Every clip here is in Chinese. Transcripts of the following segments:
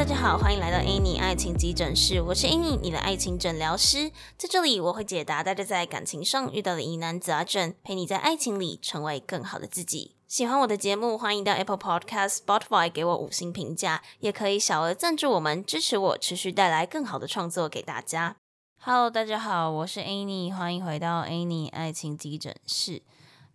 大家好，欢迎来到 Annie 爱情急诊室，我是 Annie，你的爱情诊疗师。在这里，我会解答大家在感情上遇到的疑难杂症，陪你在爱情里成为更好的自己。喜欢我的节目，欢迎到 Apple Podcast、Spotify 给我五星评价，也可以小额赞助我们，支持我持续带来更好的创作给大家。Hello，大家好，我是 Annie，欢迎回到 Annie 爱情急诊室。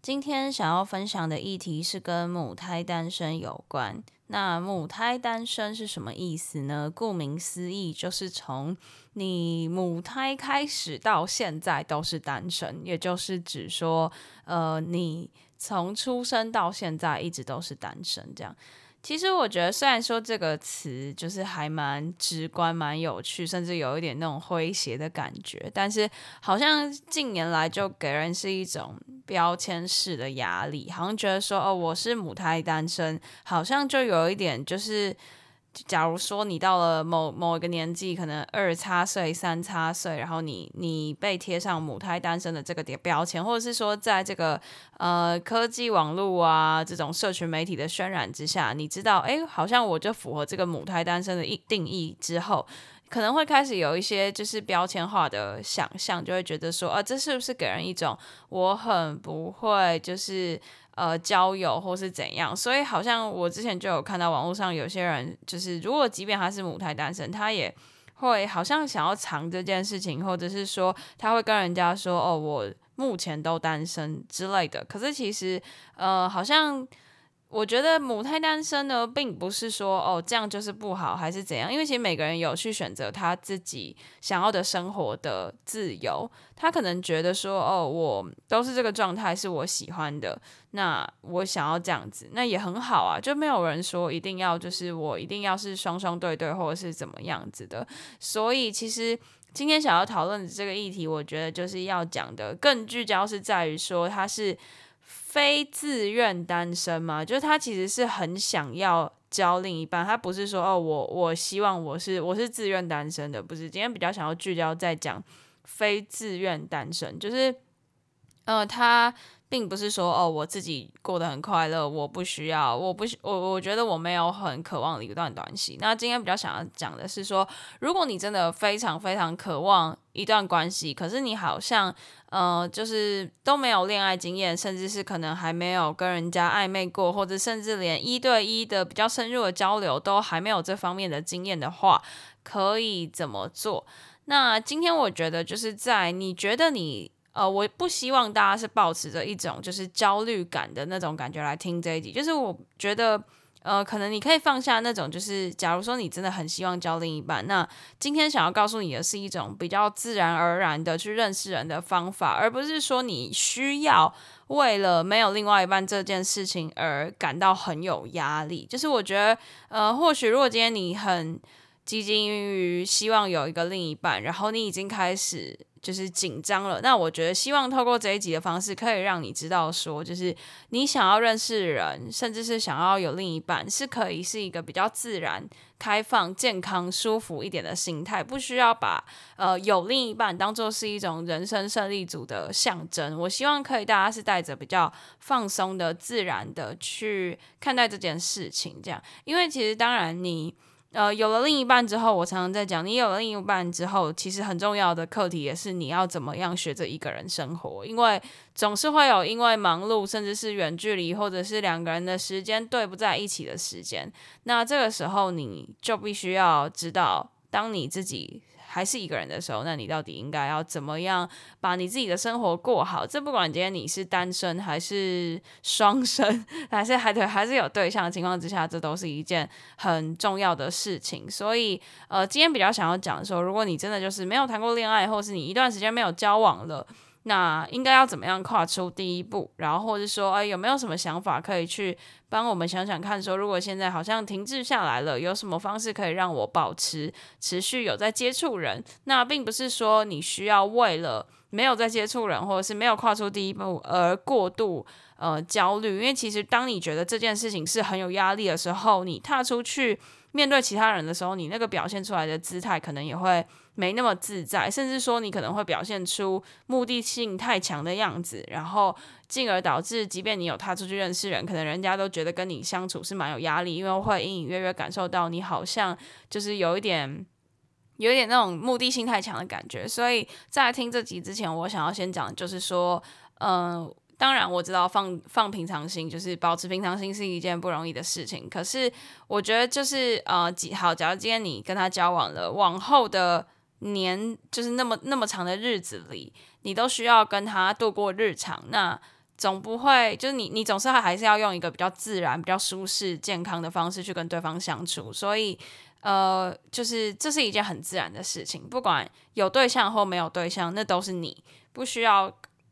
今天想要分享的议题是跟母胎单身有关。那母胎单身是什么意思呢？顾名思义，就是从你母胎开始到现在都是单身，也就是指说，呃，你从出生到现在一直都是单身，这样。其实我觉得，虽然说这个词就是还蛮直观、蛮有趣，甚至有一点那种诙谐的感觉，但是好像近年来就给人是一种标签式的压力，好像觉得说，哦，我是母胎单身，好像就有一点就是。假如说你到了某某一个年纪，可能二叉岁、三叉岁，然后你你被贴上母胎单身的这个点标签，或者是说在这个呃科技网络啊这种社群媒体的渲染之下，你知道，哎，好像我就符合这个母胎单身的一定义之后，可能会开始有一些就是标签化的想象，就会觉得说，啊，这是不是给人一种我很不会就是。呃，交友或是怎样，所以好像我之前就有看到网络上有些人，就是如果即便他是母胎单身，他也会好像想要藏这件事情，或者是说他会跟人家说，哦，我目前都单身之类的。可是其实，呃，好像。我觉得母胎单身呢，并不是说哦这样就是不好，还是怎样？因为其实每个人有去选择他自己想要的生活的自由。他可能觉得说哦，我都是这个状态，是我喜欢的，那我想要这样子，那也很好啊。就没有人说一定要就是我一定要是双双对对，或者是怎么样子的。所以其实今天想要讨论的这个议题，我觉得就是要讲的更聚焦是在于说他是。非自愿单身吗？就是他其实是很想要交另一半，他不是说哦，我我希望我是我是自愿单身的，不是。今天比较想要聚焦在讲非自愿单身，就是呃他。并不是说哦，我自己过得很快乐，我不需要，我不我我觉得我没有很渴望一段关系。那今天比较想要讲的是说，如果你真的非常非常渴望一段关系，可是你好像呃，就是都没有恋爱经验，甚至是可能还没有跟人家暧昧过，或者甚至连一对一的比较深入的交流都还没有这方面的经验的话，可以怎么做？那今天我觉得就是在你觉得你。呃，我不希望大家是抱持着一种就是焦虑感的那种感觉来听这一集。就是我觉得，呃，可能你可以放下那种，就是假如说你真的很希望交另一半，那今天想要告诉你的是一种比较自然而然的去认识人的方法，而不是说你需要为了没有另外一半这件事情而感到很有压力。就是我觉得，呃，或许如果今天你很积极于希望有一个另一半，然后你已经开始。就是紧张了，那我觉得希望透过这一集的方式，可以让你知道说，就是你想要认识人，甚至是想要有另一半，是可以是一个比较自然、开放、健康、舒服一点的心态，不需要把呃有另一半当做是一种人生胜利组的象征。我希望可以大家是带着比较放松的、自然的去看待这件事情，这样，因为其实当然你。呃，有了另一半之后，我常常在讲，你有了另一半之后，其实很重要的课题也是你要怎么样学着一个人生活，因为总是会有因为忙碌，甚至是远距离，或者是两个人的时间对不在一起的时间，那这个时候你就必须要知道，当你自己。还是一个人的时候，那你到底应该要怎么样把你自己的生活过好？这不管今天你是单身还是双生，还是还对还是有对象的情况之下，这都是一件很重要的事情。所以，呃，今天比较想要讲说，如果你真的就是没有谈过恋爱，或是你一段时间没有交往了。那应该要怎么样跨出第一步？然后或者说，哎，有没有什么想法可以去帮我们想想看？说如果现在好像停滞下来了，有什么方式可以让我保持持续有在接触人？那并不是说你需要为了没有在接触人，或者是没有跨出第一步而过度呃焦虑。因为其实当你觉得这件事情是很有压力的时候，你踏出去面对其他人的时候，你那个表现出来的姿态可能也会没那么自在，甚至说你可能会表现出目的性太强的样子，然后进而导致，即便你有踏出去认识人，可能人家都觉得跟你相处是蛮有压力，因为会隐隐约约感受到你好像就是有一点，有一点那种目的性太强的感觉。所以在听这集之前，我想要先讲，就是说，嗯、当然我知道放放平常心，就是保持平常心是一件不容易的事情。可是我觉得就是呃，几好，假如今天你跟他交往了，往后的年就是那么那么长的日子里，你都需要跟他度过日常，那总不会就是你你总是还是要用一个比较自然、比较舒适、健康的方式去跟对方相处。所以呃，就是这是一件很自然的事情，不管有对象或没有对象，那都是你不需要。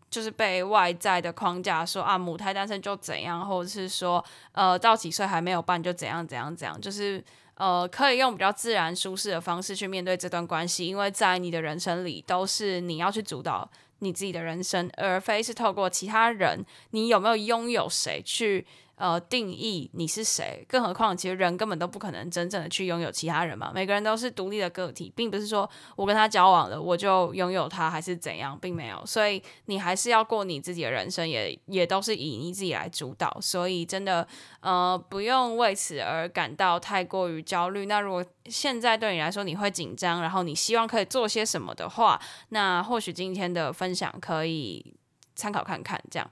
就是被外在的框架说啊，母胎单身就怎样，或者是说，呃，到几岁还没有伴就怎样怎样怎样，就是呃，可以用比较自然舒适的方式去面对这段关系，因为在你的人生里都是你要去主导你自己的人生，而非是透过其他人，你有没有拥有谁去。呃，定义你是谁，更何况其实人根本都不可能真正的去拥有其他人嘛。每个人都是独立的个体，并不是说我跟他交往了，我就拥有他还是怎样，并没有。所以你还是要过你自己的人生，也也都是以你自己来主导。所以真的，呃，不用为此而感到太过于焦虑。那如果现在对你来说你会紧张，然后你希望可以做些什么的话，那或许今天的分享可以参考看看，这样。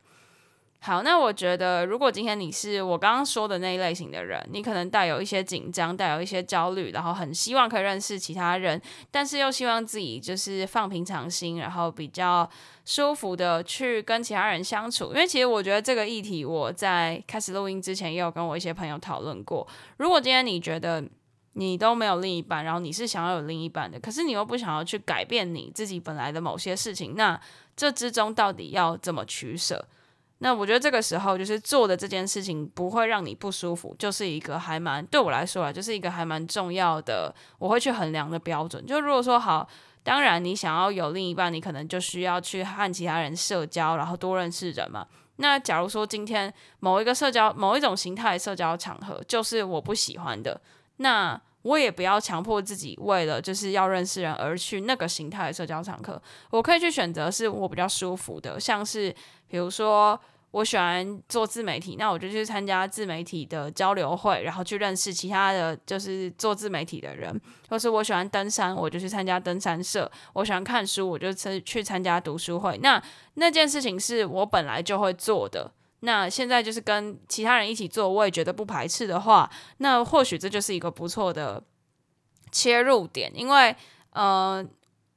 好，那我觉得，如果今天你是我刚刚说的那一类型的人，你可能带有一些紧张，带有一些焦虑，然后很希望可以认识其他人，但是又希望自己就是放平常心，然后比较舒服的去跟其他人相处。因为其实我觉得这个议题，我在开始录音之前也有跟我一些朋友讨论过。如果今天你觉得你都没有另一半，然后你是想要有另一半的，可是你又不想要去改变你自己本来的某些事情，那这之中到底要怎么取舍？那我觉得这个时候就是做的这件事情不会让你不舒服，就是一个还蛮对我来说啊，就是一个还蛮重要的，我会去衡量的标准。就如果说好，当然你想要有另一半，你可能就需要去和其他人社交，然后多认识人嘛。那假如说今天某一个社交某一种形态社交场合就是我不喜欢的，那我也不要强迫自己为了就是要认识人而去那个形态的社交场合。我可以去选择是我比较舒服的，像是比如说。我喜欢做自媒体，那我就去参加自媒体的交流会，然后去认识其他的就是做自媒体的人。或是我喜欢登山，我就去参加登山社。我喜欢看书，我就去去参加读书会。那那件事情是我本来就会做的。那现在就是跟其他人一起做，我也觉得不排斥的话，那或许这就是一个不错的切入点，因为呃，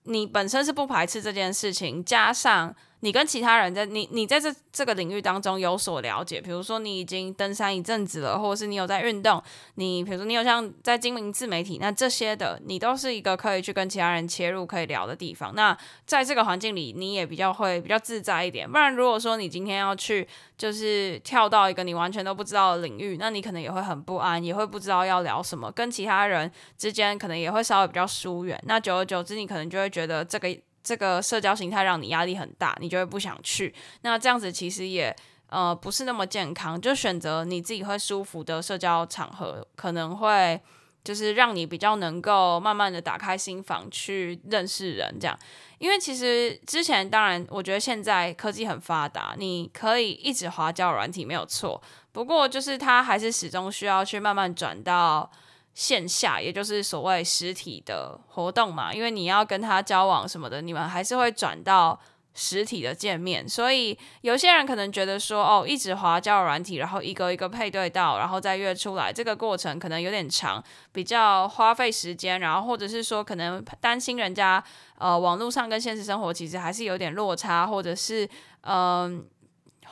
你本身是不排斥这件事情，加上。你跟其他人在你你在这这个领域当中有所了解，比如说你已经登山一阵子了，或者是你有在运动，你比如说你有像在经营自媒体，那这些的你都是一个可以去跟其他人切入可以聊的地方。那在这个环境里，你也比较会比较自在一点。不然如果说你今天要去就是跳到一个你完全都不知道的领域，那你可能也会很不安，也会不知道要聊什么，跟其他人之间可能也会稍微比较疏远。那久而久之，你可能就会觉得这个。这个社交形态让你压力很大，你就会不想去。那这样子其实也呃不是那么健康。就选择你自己会舒服的社交场合，可能会就是让你比较能够慢慢的打开心房去认识人。这样，因为其实之前当然，我觉得现在科技很发达，你可以一直滑交软体没有错。不过就是它还是始终需要去慢慢转到。线下，也就是所谓实体的活动嘛，因为你要跟他交往什么的，你们还是会转到实体的见面。所以有些人可能觉得说，哦，一直滑交软体，然后一个一个配对到，然后再约出来，这个过程可能有点长，比较花费时间。然后或者是说，可能担心人家，呃，网络上跟现实生活其实还是有点落差，或者是，嗯、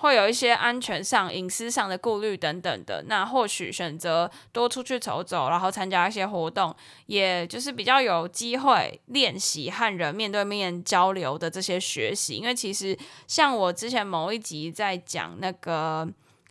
会有一些安全上、隐私上的顾虑等等的，那或许选择多出去走走，然后参加一些活动，也就是比较有机会练习和人面对面交流的这些学习。因为其实像我之前某一集在讲那个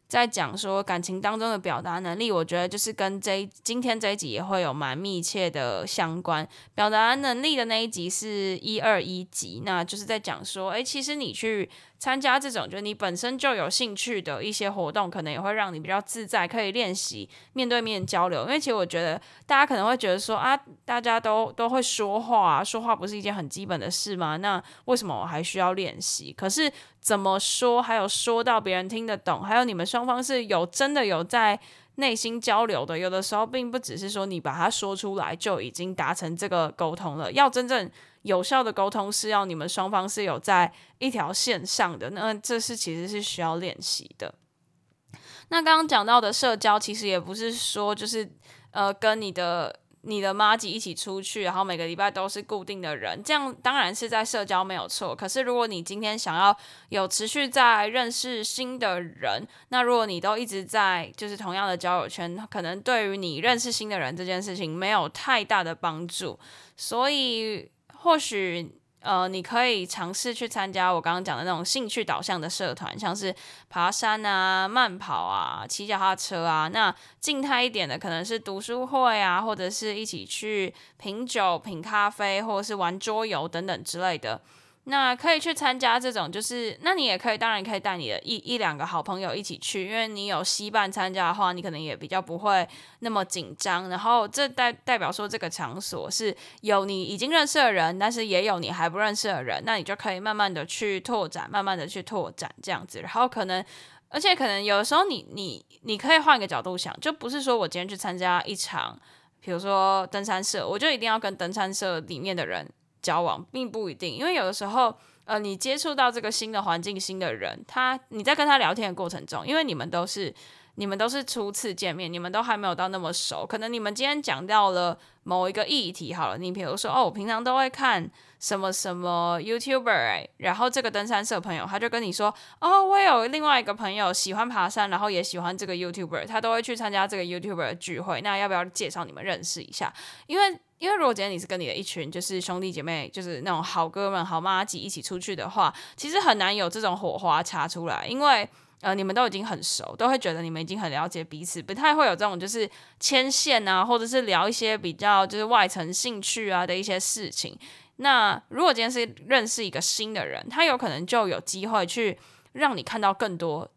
在讲说感情当中的表达能力，我觉得就是跟这今天这一集也会有蛮密切的相关。表达能力的那一集是一二一集，那就是在讲说，诶，其实你去。参加这种就是你本身就有兴趣的一些活动，可能也会让你比较自在，可以练习面对面交流。因为其实我觉得大家可能会觉得说啊，大家都都会说话，说话不是一件很基本的事吗？那为什么我还需要练习？可是怎么说，还有说到别人听得懂，还有你们双方是有真的有在内心交流的，有的时候并不只是说你把它说出来就已经达成这个沟通了，要真正。有效的沟通是要你们双方是有在一条线上的，那这是其实是需要练习的。那刚刚讲到的社交，其实也不是说就是呃跟你的你的妈吉一起出去，然后每个礼拜都是固定的人，这样当然是在社交没有错。可是如果你今天想要有持续在认识新的人，那如果你都一直在就是同样的交友圈，可能对于你认识新的人这件事情没有太大的帮助，所以。或许呃，你可以尝试去参加我刚刚讲的那种兴趣导向的社团，像是爬山啊、慢跑啊、骑脚踏车啊。那静态一点的，可能是读书会啊，或者是一起去品酒、品咖啡，或者是玩桌游等等之类的。那可以去参加这种，就是那你也可以，当然可以带你的一一两个好朋友一起去，因为你有携伴参加的话，你可能也比较不会那么紧张。然后这代代表说这个场所是有你已经认识的人，但是也有你还不认识的人，那你就可以慢慢的去拓展，慢慢的去拓展这样子。然后可能，而且可能有的时候你你你可以换个角度想，就不是说我今天去参加一场，比如说登山社，我就一定要跟登山社里面的人。交往并不一定，因为有的时候，呃，你接触到这个新的环境、新的人，他你在跟他聊天的过程中，因为你们都是你们都是初次见面，你们都还没有到那么熟，可能你们今天讲到了某一个议题，好了，你比如说，哦，我平常都会看什么什么 YouTuber，然后这个登山社朋友他就跟你说，哦，我有另外一个朋友喜欢爬山，然后也喜欢这个 YouTuber，他都会去参加这个 YouTuber 的聚会，那要不要介绍你们认识一下？因为因为如果今天你是跟你的一群就是兄弟姐妹，就是那种好哥们、好妈吉一起出去的话，其实很难有这种火花擦出来，因为呃你们都已经很熟，都会觉得你们已经很了解彼此，不太会有这种就是牵线啊，或者是聊一些比较就是外层兴趣啊的一些事情。那如果今天是认识一个新的人，他有可能就有机会去让你看到更多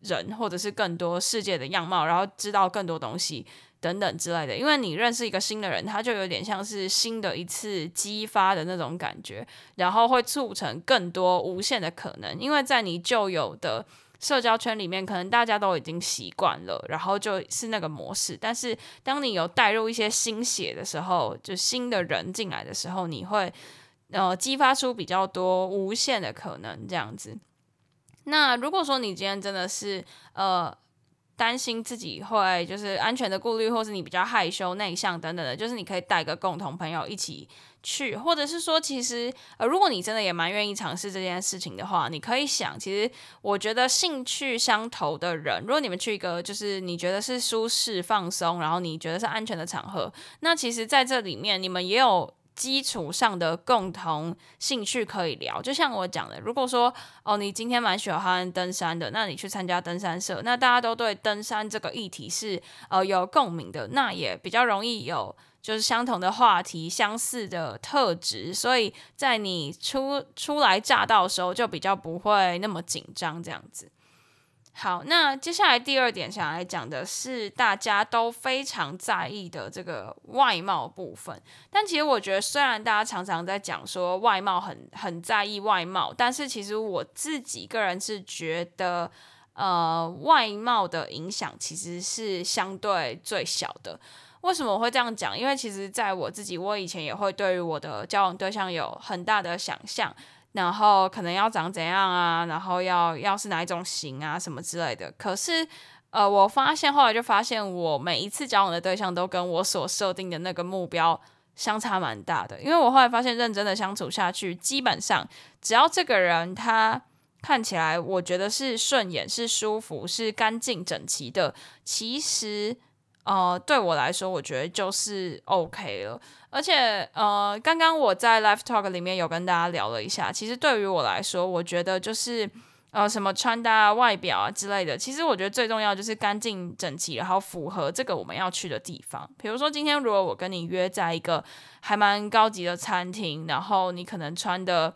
人，或者是更多世界的样貌，然后知道更多东西。等等之类的，因为你认识一个新的人，他就有点像是新的一次激发的那种感觉，然后会促成更多无限的可能。因为在你旧有的社交圈里面，可能大家都已经习惯了，然后就是那个模式。但是当你有带入一些新血的时候，就新的人进来的时候，你会呃激发出比较多无限的可能，这样子。那如果说你今天真的是呃。担心自己会就是安全的顾虑，或是你比较害羞内向等等的，就是你可以带个共同朋友一起去，或者是说，其实呃，如果你真的也蛮愿意尝试这件事情的话，你可以想，其实我觉得兴趣相投的人，如果你们去一个就是你觉得是舒适放松，然后你觉得是安全的场合，那其实在这里面你们也有。基础上的共同兴趣可以聊，就像我讲的，如果说哦，你今天蛮喜欢登山的，那你去参加登山社，那大家都对登山这个议题是呃有共鸣的，那也比较容易有就是相同的话题、相似的特质，所以在你初初来乍到的时候，就比较不会那么紧张这样子。好，那接下来第二点想来讲的是大家都非常在意的这个外貌部分。但其实我觉得，虽然大家常常在讲说外貌很很在意外貌，但是其实我自己个人是觉得，呃，外貌的影响其实是相对最小的。为什么我会这样讲？因为其实在我自己，我以前也会对于我的交往对象有很大的想象。然后可能要长怎样啊？然后要要是哪一种型啊，什么之类的。可是，呃，我发现后来就发现，我每一次交往的对象都跟我所设定的那个目标相差蛮大的。因为我后来发现，认真的相处下去，基本上只要这个人他看起来我觉得是顺眼、是舒服、是干净整齐的，其实。呃，对我来说，我觉得就是 OK 了。而且，呃，刚刚我在 Live Talk 里面有跟大家聊了一下，其实对于我来说，我觉得就是，呃什么穿搭、外表啊之类的。其实我觉得最重要就是干净整齐，然后符合这个我们要去的地方。比如说今天如果我跟你约在一个还蛮高级的餐厅，然后你可能穿的。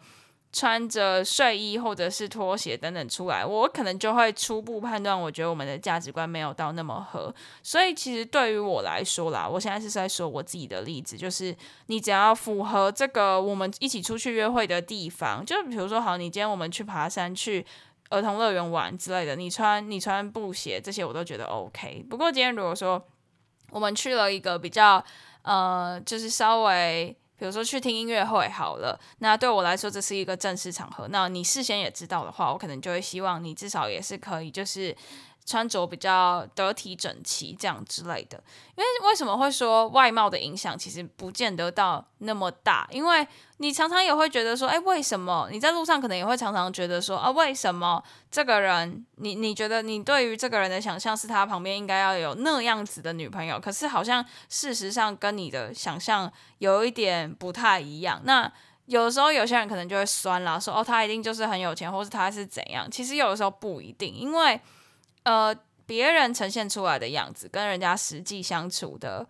穿着睡衣或者是拖鞋等等出来，我可能就会初步判断，我觉得我们的价值观没有到那么合。所以其实对于我来说啦，我现在是在说我自己的例子，就是你只要符合这个我们一起出去约会的地方，就比如说好，你今天我们去爬山、去儿童乐园玩之类的，你穿你穿布鞋这些我都觉得 OK。不过今天如果说我们去了一个比较呃，就是稍微。比如说去听音乐会好了，那对我来说这是一个正式场合。那你事先也知道的话，我可能就会希望你至少也是可以，就是。穿着比较得体整齐，这样之类的。因为为什么会说外貌的影响其实不见得到那么大？因为你常常也会觉得说，哎，为什么你在路上可能也会常常觉得说，啊，为什么这个人，你你觉得你对于这个人的想象是他旁边应该要有那样子的女朋友，可是好像事实上跟你的想象有一点不太一样。那有的时候有些人可能就会酸啦，说，哦，他一定就是很有钱，或是他是怎样？其实有的时候不一定，因为。呃，别人呈现出来的样子跟人家实际相处的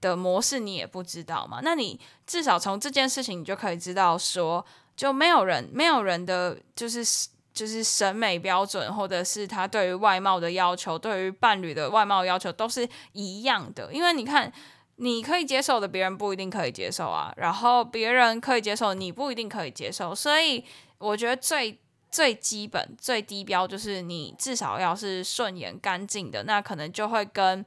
的模式，你也不知道嘛？那你至少从这件事情，你就可以知道说，就没有人，没有人的就是就是审美标准，或者是他对于外貌的要求，对于伴侣的外貌要求都是一样的。因为你看，你可以接受的，别人不一定可以接受啊。然后别人可以接受，你不一定可以接受。所以我觉得最。最基本、最低标就是你至少要是顺眼、干净的，那可能就会跟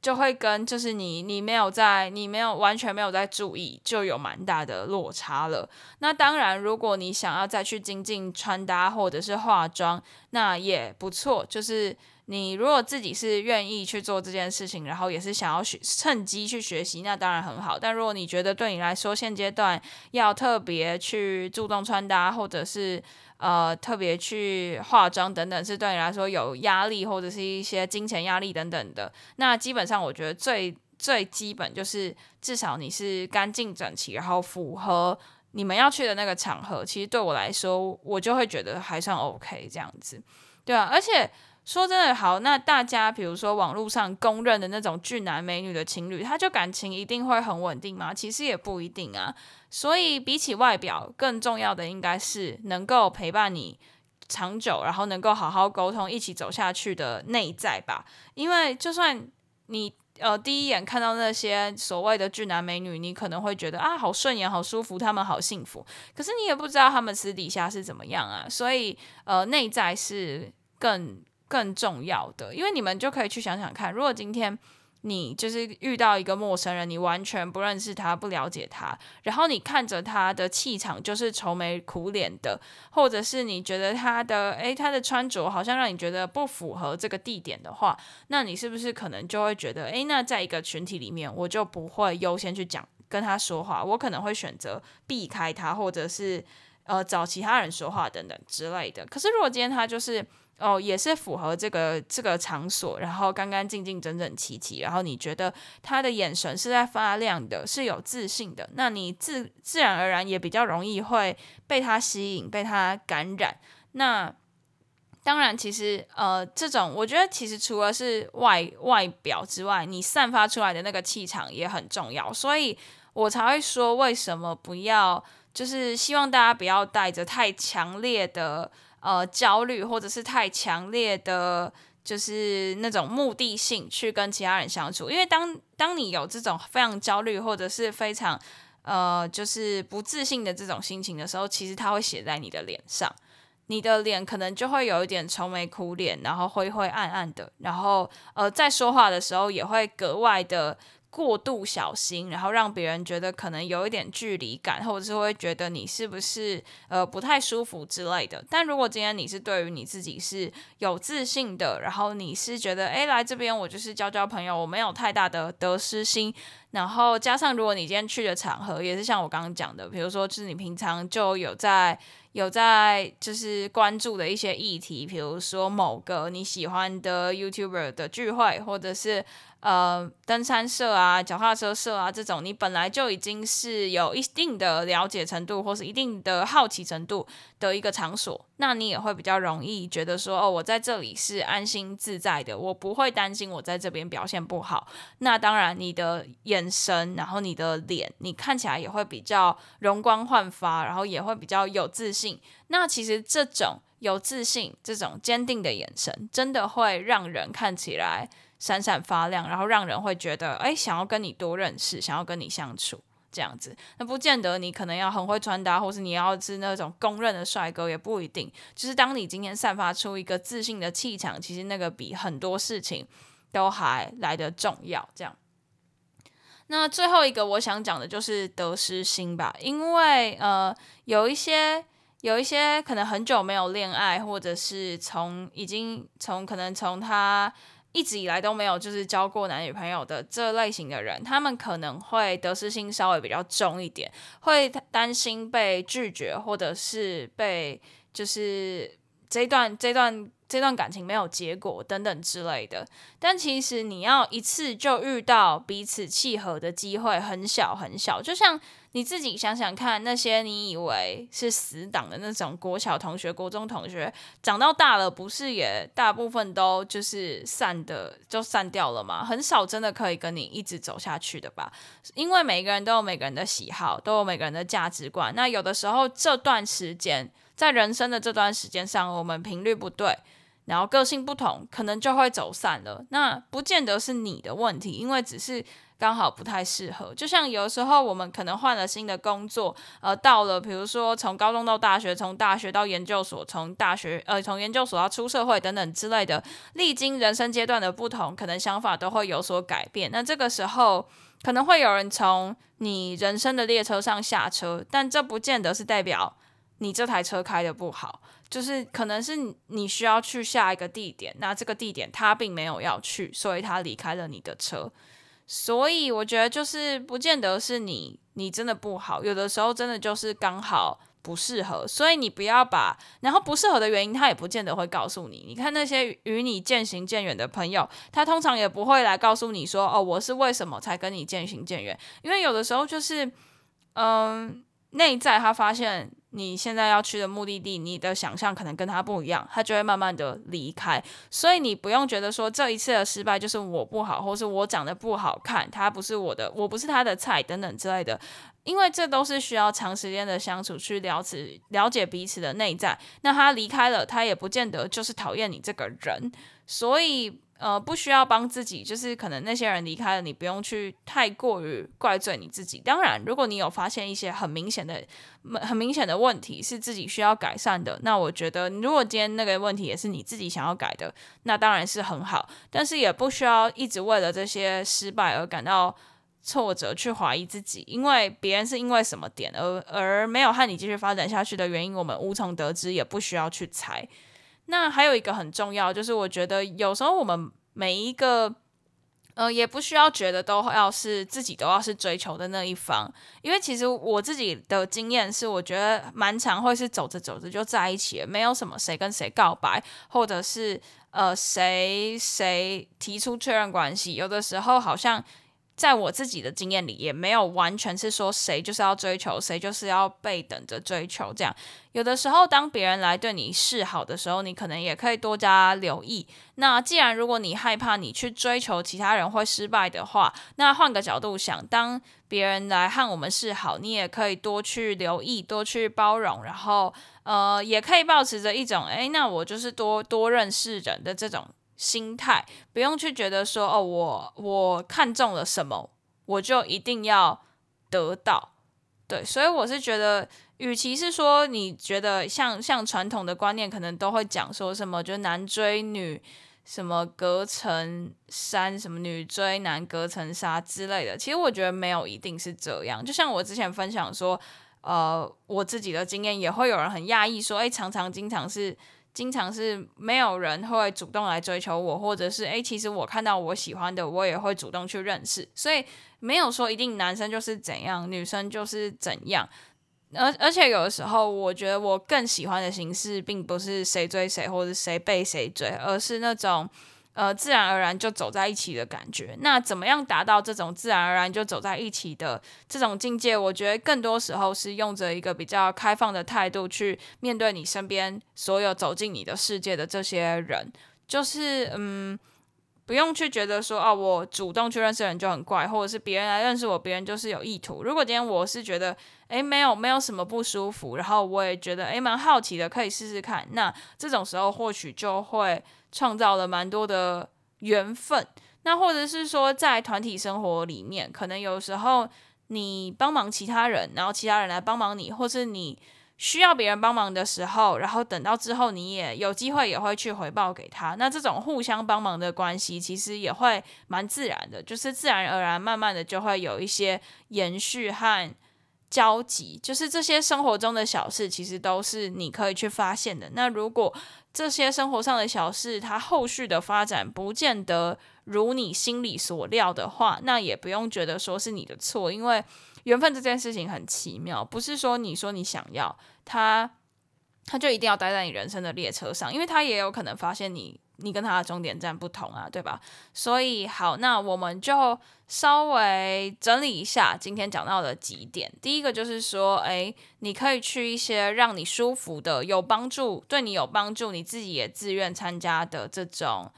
就会跟就是你你没有在你没有完全没有在注意，就有蛮大的落差了。那当然，如果你想要再去精进穿搭或者是化妆，那也不错。就是你如果自己是愿意去做这件事情，然后也是想要学趁机去学习，那当然很好。但如果你觉得对你来说现阶段要特别去注重穿搭，或者是呃，特别去化妆等等，是对你来说有压力，或者是一些金钱压力等等的。那基本上，我觉得最最基本就是至少你是干净整齐，然后符合你们要去的那个场合。其实对我来说，我就会觉得还算 OK 这样子，对啊。而且说真的，好，那大家比如说网络上公认的那种俊男美女的情侣，他就感情一定会很稳定吗？其实也不一定啊。所以，比起外表，更重要的应该是能够陪伴你长久，然后能够好好沟通，一起走下去的内在吧。因为，就算你呃第一眼看到那些所谓的俊男美女，你可能会觉得啊好顺眼、好舒服，他们好幸福。可是你也不知道他们私底下是怎么样啊。所以，呃，内在是更更重要的。因为你们就可以去想想看，如果今天。你就是遇到一个陌生人，你完全不认识他，不了解他，然后你看着他的气场就是愁眉苦脸的，或者是你觉得他的诶，他的穿着好像让你觉得不符合这个地点的话，那你是不是可能就会觉得诶，那在一个群体里面，我就不会优先去讲跟他说话，我可能会选择避开他，或者是呃找其他人说话等等之类的。可是如果今天他就是。哦，也是符合这个这个场所，然后干干净净、整整齐齐，然后你觉得他的眼神是在发亮的，是有自信的，那你自自然而然也比较容易会被他吸引、被他感染。那当然，其实呃，这种我觉得其实除了是外外表之外，你散发出来的那个气场也很重要，所以我才会说，为什么不要，就是希望大家不要带着太强烈的。呃，焦虑或者是太强烈的，就是那种目的性去跟其他人相处，因为当当你有这种非常焦虑或者是非常呃，就是不自信的这种心情的时候，其实它会写在你的脸上，你的脸可能就会有一点愁眉苦脸，然后灰灰暗暗的，然后呃，在说话的时候也会格外的。过度小心，然后让别人觉得可能有一点距离感，或者是会觉得你是不是呃不太舒服之类的。但如果今天你是对于你自己是有自信的，然后你是觉得诶，来这边我就是交交朋友，我没有太大的得失心。然后加上如果你今天去的场合也是像我刚刚讲的，比如说就是你平常就有在。有在就是关注的一些议题，比如说某个你喜欢的 YouTuber 的聚会，或者是呃，登山社啊、脚踏车社啊这种，你本来就已经是有一定的了解程度，或是一定的好奇程度的一个场所，那你也会比较容易觉得说，哦，我在这里是安心自在的，我不会担心我在这边表现不好。那当然，你的眼神，然后你的脸，你看起来也会比较容光焕发，然后也会比较有自信。那其实这种有自信、这种坚定的眼神，真的会让人看起来。闪闪发亮，然后让人会觉得，哎，想要跟你多认识，想要跟你相处，这样子。那不见得你可能要很会穿搭，或是你要是那种公认的帅哥，也不一定。就是当你今天散发出一个自信的气场，其实那个比很多事情都还来得重要。这样。那最后一个我想讲的就是得失心吧，因为呃，有一些有一些可能很久没有恋爱，或者是从已经从可能从他。一直以来都没有就是交过男女朋友的这类型的人，他们可能会得失心稍微比较重一点，会担心被拒绝，或者是被就是这段这段这段感情没有结果等等之类的。但其实你要一次就遇到彼此契合的机会很小很小，就像。你自己想想看，那些你以为是死党的那种国小同学、国中同学，长到大了，不是也大部分都就是散的，就散掉了吗？很少真的可以跟你一直走下去的吧？因为每个人都有每个人的喜好，都有每个人的价值观。那有的时候这段时间，在人生的这段时间上，我们频率不对，然后个性不同，可能就会走散了。那不见得是你的问题，因为只是。刚好不太适合，就像有时候我们可能换了新的工作，呃，到了比如说从高中到大学，从大学到研究所，从大学呃从研究所到出社会等等之类的，历经人生阶段的不同，可能想法都会有所改变。那这个时候可能会有人从你人生的列车上下车，但这不见得是代表你这台车开得不好，就是可能是你需要去下一个地点，那这个地点他并没有要去，所以他离开了你的车。所以我觉得就是不见得是你，你真的不好，有的时候真的就是刚好不适合。所以你不要把，然后不适合的原因，他也不见得会告诉你。你看那些与你渐行渐远的朋友，他通常也不会来告诉你说，哦，我是为什么才跟你渐行渐远。因为有的时候就是，嗯，内在他发现。你现在要去的目的地，你的想象可能跟他不一样，他就会慢慢的离开。所以你不用觉得说这一次的失败就是我不好，或是我长得不好看，他不是我的，我不是他的菜等等之类的。因为这都是需要长时间的相处去了解了解彼此的内在。那他离开了，他也不见得就是讨厌你这个人。所以。呃，不需要帮自己，就是可能那些人离开了，你不用去太过于怪罪你自己。当然，如果你有发现一些很明显的、很明显的问题是自己需要改善的，那我觉得，如果今天那个问题也是你自己想要改的，那当然是很好。但是也不需要一直为了这些失败而感到挫折，去怀疑自己，因为别人是因为什么点而而没有和你继续发展下去的原因，我们无从得知，也不需要去猜。那还有一个很重要，就是我觉得有时候我们每一个，呃，也不需要觉得都要是自己都要是追求的那一方，因为其实我自己的经验是，我觉得蛮常会是走着走着就在一起，没有什么谁跟谁告白，或者是呃谁谁提出确认关系，有的时候好像。在我自己的经验里，也没有完全是说谁就是要追求，谁就是要被等着追求这样。有的时候，当别人来对你示好的时候，你可能也可以多加留意。那既然如果你害怕你去追求其他人会失败的话，那换个角度想，当别人来和我们示好，你也可以多去留意，多去包容，然后呃，也可以保持着一种，哎，那我就是多多认识人的这种。心态不用去觉得说哦，我我看中了什么，我就一定要得到，对，所以我是觉得，与其是说你觉得像像传统的观念，可能都会讲说什么，就男追女什么隔层山，什么女追男隔层纱之类的。其实我觉得没有一定是这样。就像我之前分享说，呃，我自己的经验也会有人很讶异说，诶，常常经常是。经常是没有人会主动来追求我，或者是诶，其实我看到我喜欢的，我也会主动去认识，所以没有说一定男生就是怎样，女生就是怎样。而而且有的时候，我觉得我更喜欢的形式，并不是谁追谁，或者谁被谁追，而是那种呃，自然而然就走在一起的感觉。那怎么样达到这种自然而然就走在一起的这种境界？我觉得更多时候是用着一个比较开放的态度去面对你身边所有走进你的世界的这些人。就是，嗯，不用去觉得说，哦，我主动去认识人就很怪，或者是别人来认识我，别人就是有意图。如果今天我是觉得，诶，没有没有什么不舒服，然后我也觉得，诶，蛮好奇的，可以试试看。那这种时候或许就会。创造了蛮多的缘分，那或者是说在团体生活里面，可能有时候你帮忙其他人，然后其他人来帮忙你，或是你需要别人帮忙的时候，然后等到之后你也有机会也会去回报给他，那这种互相帮忙的关系其实也会蛮自然的，就是自然而然慢慢的就会有一些延续和交集，就是这些生活中的小事其实都是你可以去发现的。那如果这些生活上的小事，它后续的发展不见得如你心里所料的话，那也不用觉得说是你的错，因为缘分这件事情很奇妙，不是说你说你想要它，它就一定要待在你人生的列车上，因为它也有可能发现你。你跟他的终点站不同啊，对吧？所以好，那我们就稍微整理一下今天讲到的几点。第一个就是说，诶，你可以去一些让你舒服的、有帮助、对你有帮助、你自己也自愿参加的这种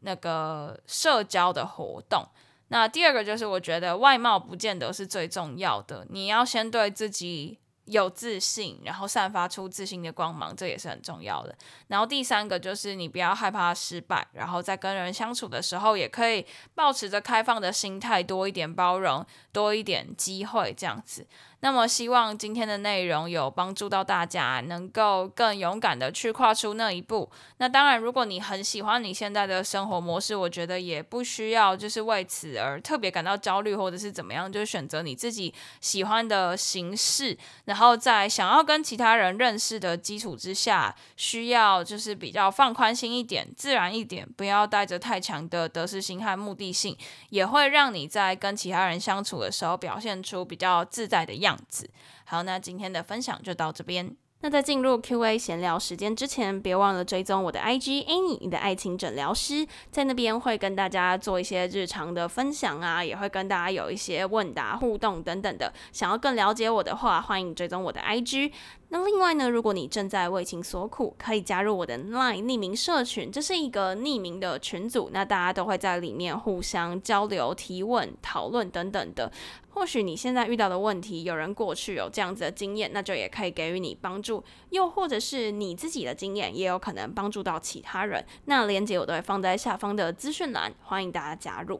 那个社交的活动。那第二个就是，我觉得外貌不见得是最重要的，你要先对自己。有自信，然后散发出自信的光芒，这也是很重要的。然后第三个就是你不要害怕失败，然后在跟人相处的时候，也可以保持着开放的心态，多一点包容，多一点机会，这样子。那么希望今天的内容有帮助到大家，能够更勇敢的去跨出那一步。那当然，如果你很喜欢你现在的生活模式，我觉得也不需要就是为此而特别感到焦虑，或者是怎么样，就选择你自己喜欢的形式。然后在想要跟其他人认识的基础之下，需要就是比较放宽心一点，自然一点，不要带着太强的得失心和目的性，也会让你在跟其他人相处的时候表现出比较自在的样。样子好，那今天的分享就到这边。那在进入 Q&A 闲聊时间之前，别忘了追踪我的 IG Any 你的爱情诊疗师，在那边会跟大家做一些日常的分享啊，也会跟大家有一些问答互动等等的。想要更了解我的话，欢迎追踪我的 IG。那另外呢，如果你正在为情所苦，可以加入我的 LINE 匿名社群，这是一个匿名的群组，那大家都会在里面互相交流、提问、讨论等等的。或许你现在遇到的问题，有人过去有这样子的经验，那就也可以给予你帮助；又或者是你自己的经验，也有可能帮助到其他人。那链接我都会放在下方的资讯栏，欢迎大家加入。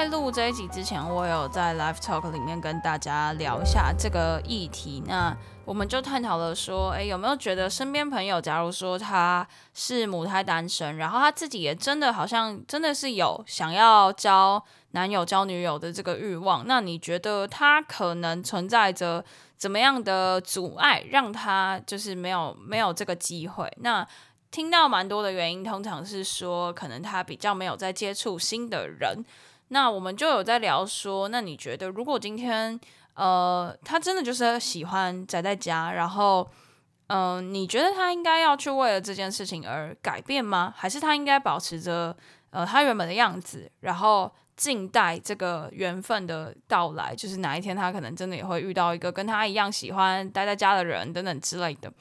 在录这一集之前，我有在 Live Talk 里面跟大家聊一下这个议题。那我们就探讨了说，诶，有没有觉得身边朋友，假如说他是母胎单身，然后他自己也真的好像真的是有想要交男友、交女友的这个欲望，那你觉得他可能存在着怎么样的阻碍，让他就是没有没有这个机会？那听到蛮多的原因，通常是说，可能他比较没有在接触新的人。那我们就有在聊说，那你觉得如果今天，呃，他真的就是喜欢宅在家，然后，嗯、你觉得他应该要去为了这件事情而改变吗？还是他应该保持着，呃，他原本的样子，然后静待这个缘分的到来？就是哪一天他可能真的也会遇到一个跟他一样喜欢待在家的人等等之类的。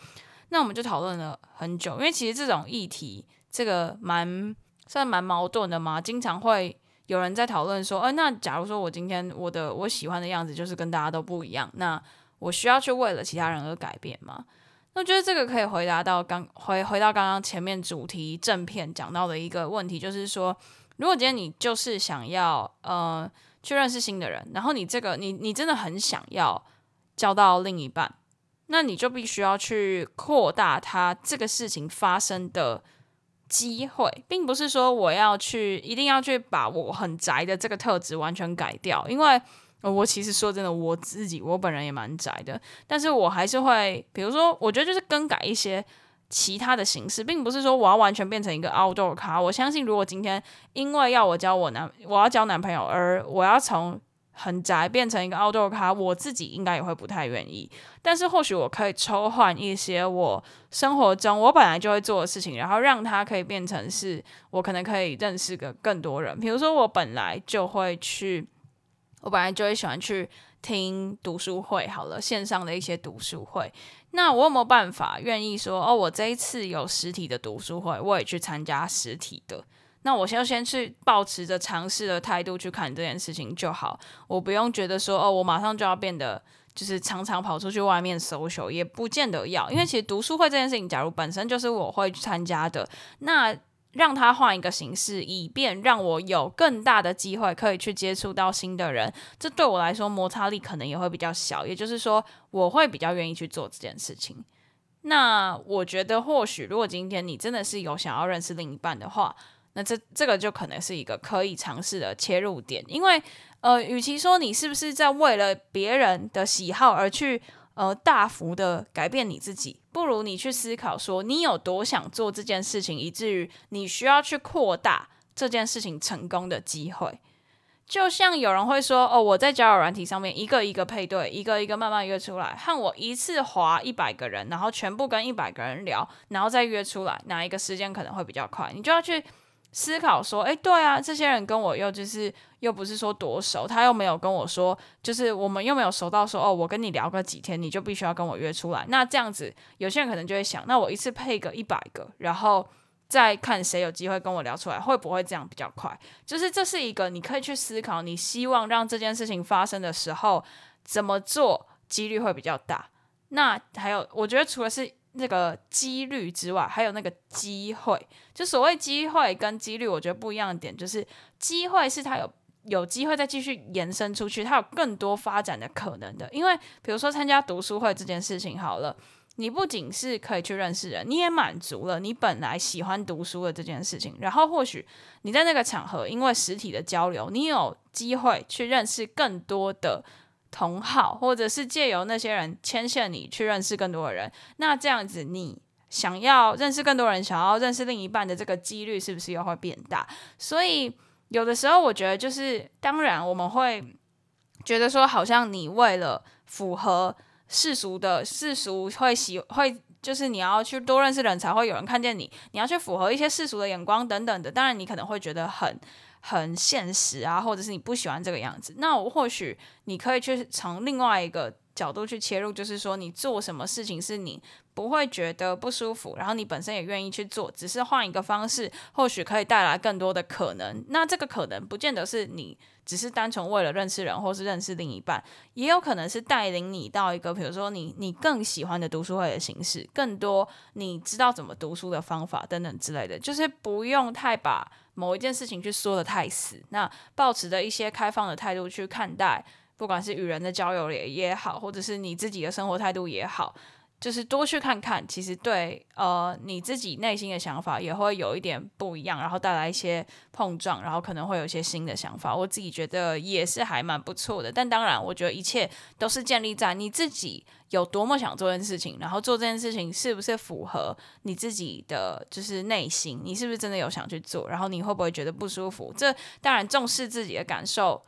那我们就讨论了很久，因为其实这种议题，这个蛮算蛮矛盾的嘛，经常会。有人在讨论说，呃，那假如说我今天我的我喜欢的样子就是跟大家都不一样，那我需要去为了其他人而改变吗？那我觉得这个可以回答到刚回回到刚刚前面主题正片讲到的一个问题，就是说，如果今天你就是想要呃去认识新的人，然后你这个你你真的很想要交到另一半，那你就必须要去扩大他这个事情发生的。机会，并不是说我要去，一定要去把我很宅的这个特质完全改掉，因为我其实说真的，我自己我本人也蛮宅的，但是我还是会，比如说，我觉得就是更改一些其他的形式，并不是说我要完全变成一个 outdoor 咖。我相信，如果今天因为要我交我男，我要交男朋友，而我要从很宅，变成一个 outdoor 咖，我自己应该也会不太愿意。但是或许我可以抽换一些我生活中我本来就会做的事情，然后让它可以变成是我可能可以认识个更多人。比如说我本来就会去，我本来就会喜欢去听读书会，好了，线上的一些读书会。那我有没有办法愿意说，哦，我这一次有实体的读书会，我也去参加实体的？那我先先去抱持着尝试的态度去看这件事情就好，我不用觉得说哦，我马上就要变得就是常常跑出去外面 social，也不见得要，因为其实读书会这件事情，假如本身就是我会去参加的，那让他换一个形式，以便让我有更大的机会可以去接触到新的人，这对我来说摩擦力可能也会比较小，也就是说我会比较愿意去做这件事情。那我觉得或许如果今天你真的是有想要认识另一半的话，那这这个就可能是一个可以尝试的切入点，因为呃，与其说你是不是在为了别人的喜好而去呃大幅的改变你自己，不如你去思考说你有多想做这件事情，以至于你需要去扩大这件事情成功的机会。就像有人会说哦，我在交友软体上面一个一个配对，一个一个慢慢约出来，和我一次划一百个人，然后全部跟一百个人聊，然后再约出来，哪一个时间可能会比较快？你就要去。思考说，诶，对啊，这些人跟我又就是又不是说多熟，他又没有跟我说，就是我们又没有熟到说，哦，我跟你聊个几天，你就必须要跟我约出来。那这样子，有些人可能就会想，那我一次配个一百个，然后再看谁有机会跟我聊出来，会不会这样比较快？就是这是一个你可以去思考，你希望让这件事情发生的时候怎么做，几率会比较大。那还有，我觉得除了是。那个几率之外，还有那个机会。就所谓机会跟几率，我觉得不一样的点就是，机会是它有有机会再继续延伸出去，它有更多发展的可能的。因为比如说参加读书会这件事情，好了，你不仅是可以去认识人，你也满足了你本来喜欢读书的这件事情。然后或许你在那个场合，因为实体的交流，你有机会去认识更多的。同好，或者是借由那些人牵线你去认识更多的人，那这样子你想要认识更多人，想要认识另一半的这个几率是不是又会变大？所以有的时候我觉得就是，当然我们会觉得说，好像你为了符合世俗的世俗会喜会，就是你要去多认识人才会有人看见你，你要去符合一些世俗的眼光等等的，当然你可能会觉得很。很现实啊，或者是你不喜欢这个样子，那我或许你可以去从另外一个角度去切入，就是说你做什么事情是你不会觉得不舒服，然后你本身也愿意去做，只是换一个方式，或许可以带来更多的可能。那这个可能不见得是你只是单纯为了认识人，或是认识另一半，也有可能是带领你到一个，比如说你你更喜欢的读书会的形式，更多你知道怎么读书的方法等等之类的，就是不用太把。某一件事情去说得太死，那抱持着一些开放的态度去看待，不管是与人的交流也也好，或者是你自己的生活态度也好。就是多去看看，其实对呃你自己内心的想法也会有一点不一样，然后带来一些碰撞，然后可能会有一些新的想法。我自己觉得也是还蛮不错的。但当然，我觉得一切都是建立在你自己有多么想做这件事情，然后做这件事情是不是符合你自己的就是内心，你是不是真的有想去做，然后你会不会觉得不舒服？这当然重视自己的感受，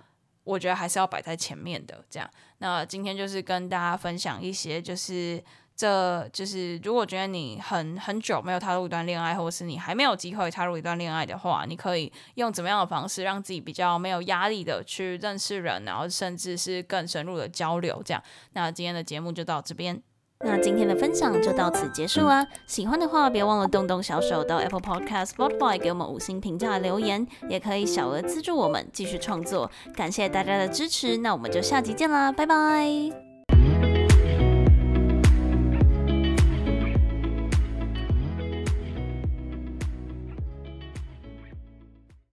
我觉得还是要摆在前面的。这样，那今天就是跟大家分享一些就是。这就是，如果觉得你很很久没有踏入一段恋爱，或者是你还没有机会踏入一段恋爱的话，你可以用怎么样的方式让自己比较没有压力的去认识人，然后甚至是更深入的交流。这样，那今天的节目就到这边，那今天的分享就到此结束啦。喜欢的话，别忘了动动小手到 Apple Podcast、Spotify 给我们五星评价留言，也可以小额资助我们继续创作。感谢大家的支持，那我们就下集见啦，拜拜。